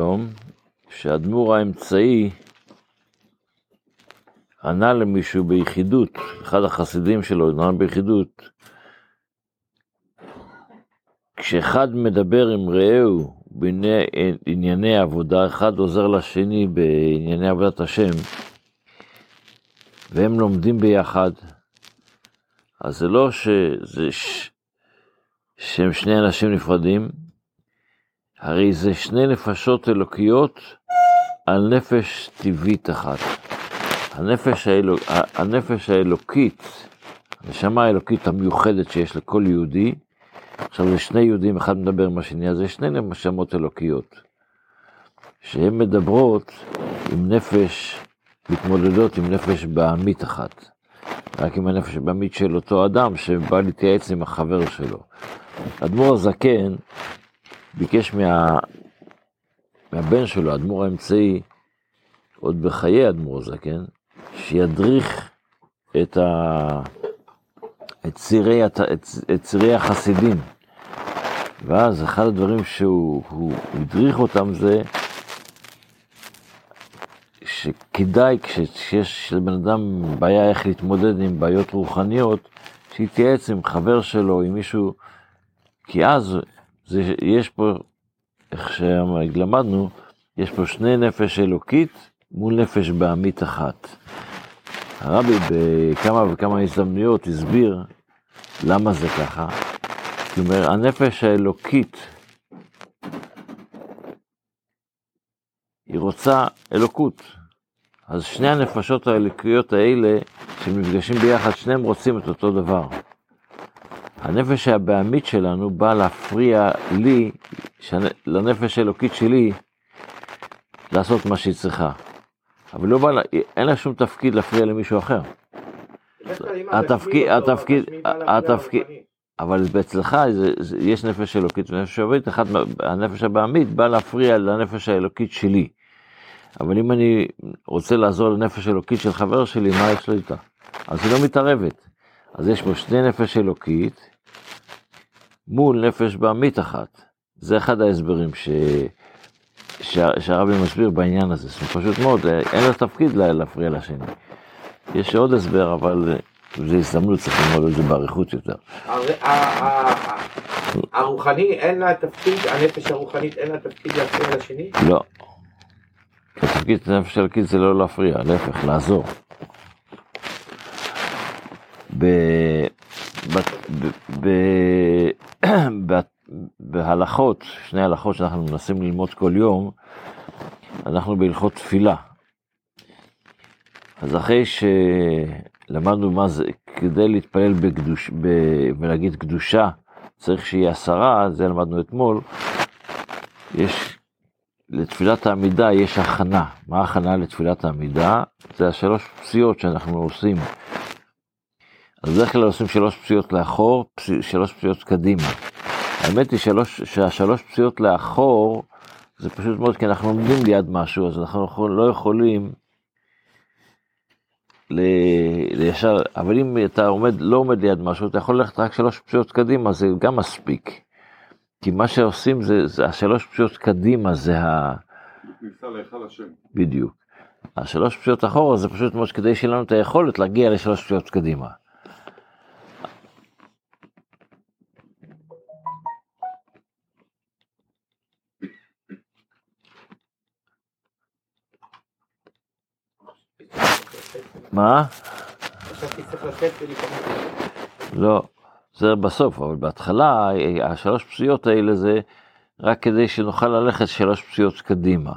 היום שהאדמו"ר האמצעי ענה למישהו ביחידות, אחד החסידים שלו ענה ביחידות, כשאחד מדבר עם רעהו בענייני עבודה, אחד עוזר לשני בענייני עבודת השם, והם לומדים ביחד, אז זה לא שזה ש... שהם שני אנשים נפרדים, הרי זה שני נפשות אלוקיות על נפש טבעית אחת. הנפש, האלוק, הנפש האלוקית, הנשמה האלוקית המיוחדת שיש לכל יהודי, עכשיו זה שני יהודים, אחד מדבר עם השני, אז זה שני נשמות אלוקיות, שהן מדברות עם נפש, מתמודדות עם נפש בעמית אחת, רק עם הנפש הבעמית של אותו אדם שבא להתייעץ עם החבר שלו. אדמו"ר הזקן ביקש מה, מהבן שלו, אדמו"ר האמצעי, עוד בחיי אדמו"ר הזקן, שידריך את, ה... את, צירי, את, את צירי החסידים. ואז אחד הדברים שהוא הדריך אותם זה שכדאי כשיש לבן אדם בעיה איך להתמודד עם בעיות רוחניות, שיתייעץ עם חבר שלו, עם מישהו, כי אז זה, יש פה, איך שלמדנו, יש פה שני נפש אלוקית מול נפש בעמית אחת. הרבי בכמה וכמה הזדמנויות הסביר למה זה ככה. זאת אומרת, הנפש האלוקית, היא רוצה אלוקות. אז שני הנפשות האלוקיות האלה, שמפגשים ביחד, שניהם רוצים את אותו דבר. הנפש הבעמית שלנו באה להפריע לי, לנפש האלוקית שלי, לעשות מה שהיא צריכה. אבל לא בא לה, אין לה שום תפקיד להפריע למישהו אחר. התפקיד, התפקיד, התפקיד, אבל אצלך יש נפש אלוקית ונפש אלוקית, הנפש הבעמית באה להפריע לנפש האלוקית שלי. אבל אם אני רוצה לעזור לנפש אלוקית של חבר שלי, מה יש לו איתה? אז היא לא מתערבת. אז יש פה שני נפש אלוקית מול נפש בעמית אחת. זה אחד ההסברים ש... שהרבי מסביר בעניין הזה, זה פשוט מאוד, אין לו תפקיד להפריע לשני. יש עוד הסבר, אבל זו הזדמנות, צריך ללמוד את זה באריכות יותר. הרוחני אין לה תפקיד, הנפש הרוחנית אין לה תפקיד להפריע לשני? לא. התפקיד של הנפש הלקית זה לא להפריע, להפך, לעזור. בהלכות, שני הלכות שאנחנו מנסים ללמוד כל יום, אנחנו בהלכות תפילה. אז אחרי שלמדנו מה זה, כדי להתפלל בקדוש, ב, ולהגיד קדושה, צריך שיהיה עשרה, זה למדנו אתמול, יש, לתפילת העמידה יש הכנה. מה ההכנה לתפילת העמידה? זה השלוש פסיעות שאנחנו עושים. אז בדרך כלל עושים שלוש פסיעות לאחור, שלוש פסיעות קדימה. האמת היא שלוש, שהשלוש פסיעות לאחור, זה פשוט מאוד כי אנחנו עומדים ליד משהו, אז אנחנו לא יכולים לישר, אבל אם אתה עומד, לא עומד ליד משהו, אתה יכול ללכת רק שלוש פסיעות קדימה, זה גם מספיק. כי מה שעושים זה, זה השלוש פסיעות קדימה, זה ה... בדיוק. השלוש פסיעות אחורה זה פשוט מאוד כדי שיהיה לנו את היכולת להגיע לשלוש פסיעות קדימה. מה? לא, זה בסוף, אבל בהתחלה השלוש פסיעות האלה זה רק כדי שנוכל ללכת שלוש פסיעות קדימה.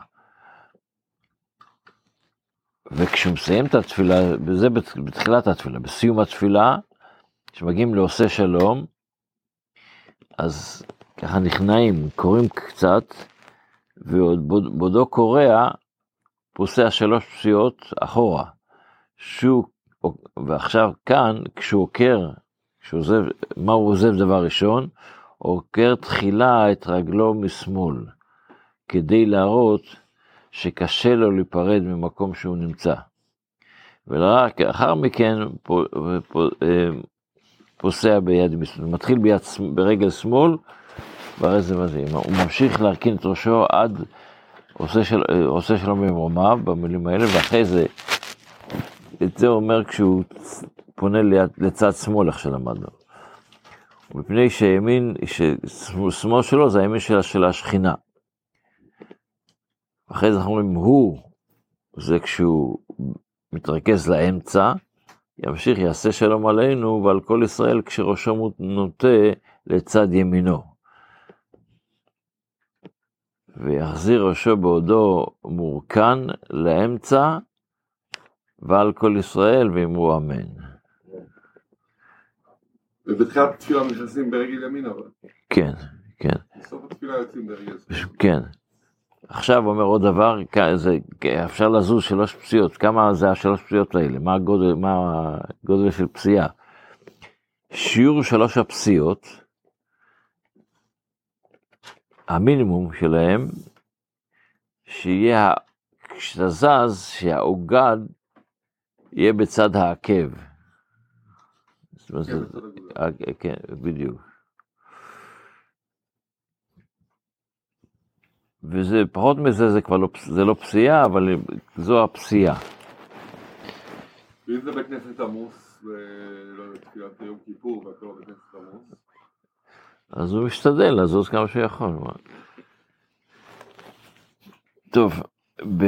וכשהוא מסיים את התפילה, וזה בתחילת התפילה, בסיום התפילה, כשמגיעים לעושה שלום, אז ככה נכנעים, קוראים קצת, ובעודו קורע, פוסע שלוש פסיעות אחורה. שהוא, ועכשיו כאן, כשהוא עוקר, כשהוא עוזב, מה הוא עוזב דבר ראשון? עוקר תחילה את רגלו משמאל, כדי להראות שקשה לו להיפרד ממקום שהוא נמצא. ורק אחר מכן אה, פוסע ביד משמאל, מתחיל ביד, ברגל שמאל, והרי זה מזהים. הוא ממשיך להרכין את ראשו עד עושה, של, אה, עושה שלום במרומיו, במילים האלה, ואחרי זה, את זה אומר כשהוא פונה לצד שמאל, איך שלמדנו. מפני שימין, ששמאל שלו זה הימין של, של השכינה. אחרי זה אנחנו אומרים, הוא, זה כשהוא מתרכז לאמצע, ימשיך, יעשה שלום עלינו ועל כל ישראל כשראשו נוטה לצד ימינו. ויחזיר ראשו בעודו מורכן לאמצע ועל כל ישראל ואמרו אמן. ובתחילת התפילה נכנסים ברגל ימין אבל. כן, כן. בסוף התפילה יוצאים ברגל שמאל. כן. עכשיו אומר עוד דבר, זה, אפשר לזוז שלוש פסיעות, כמה זה השלוש פסיעות האלה, מה הגודל, מה הגודל של פסיעה. שיעור שלוש הפסיעות, המינימום שלהם, שיהיה, כשאתה זז, שהאוגד יהיה בצד העקב. כן. אה, כן, בדיוק. וזה, פחות מזה, זה כבר לא, זה לא פסיעה, אבל זו הפסיעה. ואם זה בית כנסת עמוס, ולא יודע, תפילת יום כיפור והכל בית כנסת עמוס, אז הוא משתדל לזוז כמה שיכול. טוב, ב...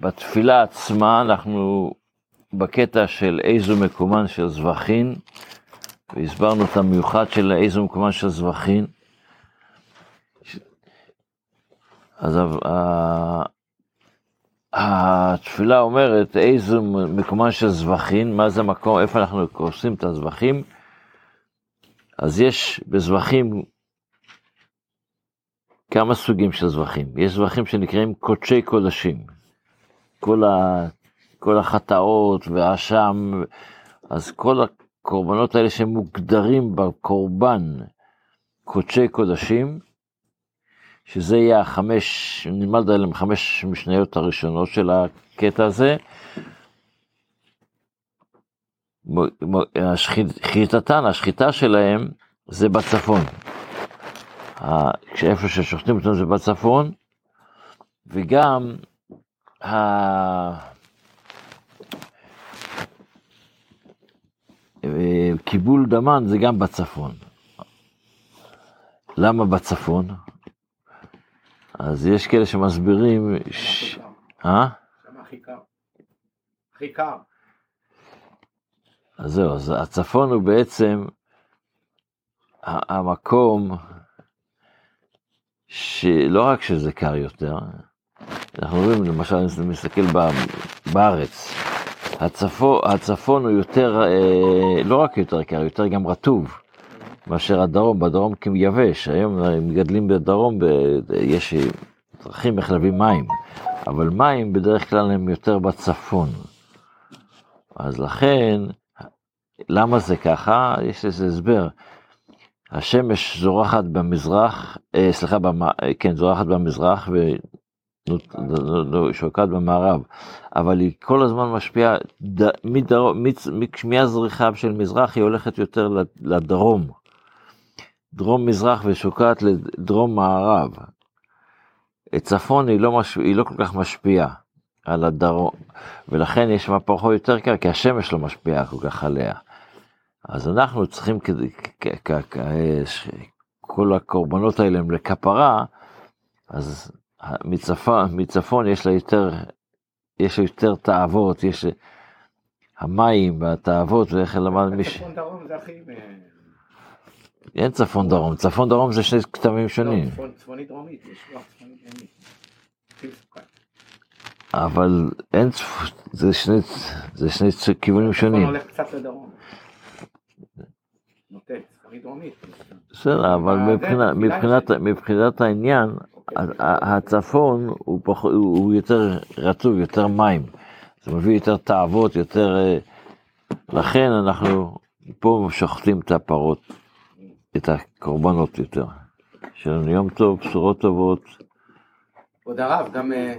בתפילה עצמה אנחנו בקטע של איזו מקומן של זבחין, והסברנו את המיוחד של איזו מקומן של זבחין. אז התפילה אומרת איזו מקומן של זבחין, מה זה מקום, איפה אנחנו עושים את הזבחים. אז יש בזבחים כמה סוגים של זבחים. יש זבחים שנקראים קודשי קודשים. כל, ה, כל החטאות והאשם, אז כל הקורבנות האלה שמוגדרים בקורבן קודשי קודשים, שזה יהיה החמש, נלמד עליהם חמש משניות הראשונות של הקטע הזה. שחיטתן, השחיטה שלהם זה בצפון. ה- כשאיפה ששוחטים אותם זה בצפון, וגם קיבול דמן זה גם בצפון. למה בצפון? אז יש כאלה שמסבירים, ש... אה? הכי קר. הכי קר. אז זהו, אז הצפון הוא בעצם ה- המקום שלא רק שזה קר יותר, אנחנו רואים למשל, אני מסתכל ב- בארץ, הצפון, הצפון הוא יותר, אה, לא רק יותר קר, יותר גם רטוב מאשר הדרום, בדרום כיבש, היום מגדלים בדרום, ב- יש דרכים איך להביא מים, אבל מים בדרך כלל הם יותר בצפון. אז לכן, למה זה ככה? יש לזה הסבר. השמש זורחת במזרח, אה, סליחה, במ, אה, כן, זורחת במזרח ושוקעת במערב, אבל היא כל הזמן משפיעה, ד, מדרום, מצ, מ- מהזריחה של מזרח היא הולכת יותר לד- לדרום, דרום מזרח ושוקעת לדרום מערב. צפון היא לא, מש, היא לא כל כך משפיעה על הדרום, ולכן יש מהפכו יותר קר, כי השמש לא משפיעה כל כך עליה. אז אנחנו צריכים, ש- כל הקורבנות האלה הם לכפרה, אז מצפון, מצפון יש לה יותר, יש לה יותר תאוות, יש המים והתאוות, ואיך למד מי ש... צפון דרום זה הכי... אין צפון דרום, צפון דרום זה שני כתמים שונים, לא, צפון- צפונית דרומית, יש כבר צפונית דרומית. אבל אין, צפ- זה שני, זה שני כיוונים צפון שונים. הולך קצת לדרום. נוטה, צפונית דרומית. בסדר, אבל אה, מבחינת, העניין, הצפון הוא, פח, הוא, יותר רטוב, יותר מים. זה מביא יותר תאוות, יותר... אה, לכן אנחנו פה שוחטים את הפרות, את הקורבנות יותר. שיהיה לנו יום טוב, בשורות טובות. כבוד הרב, גם אה,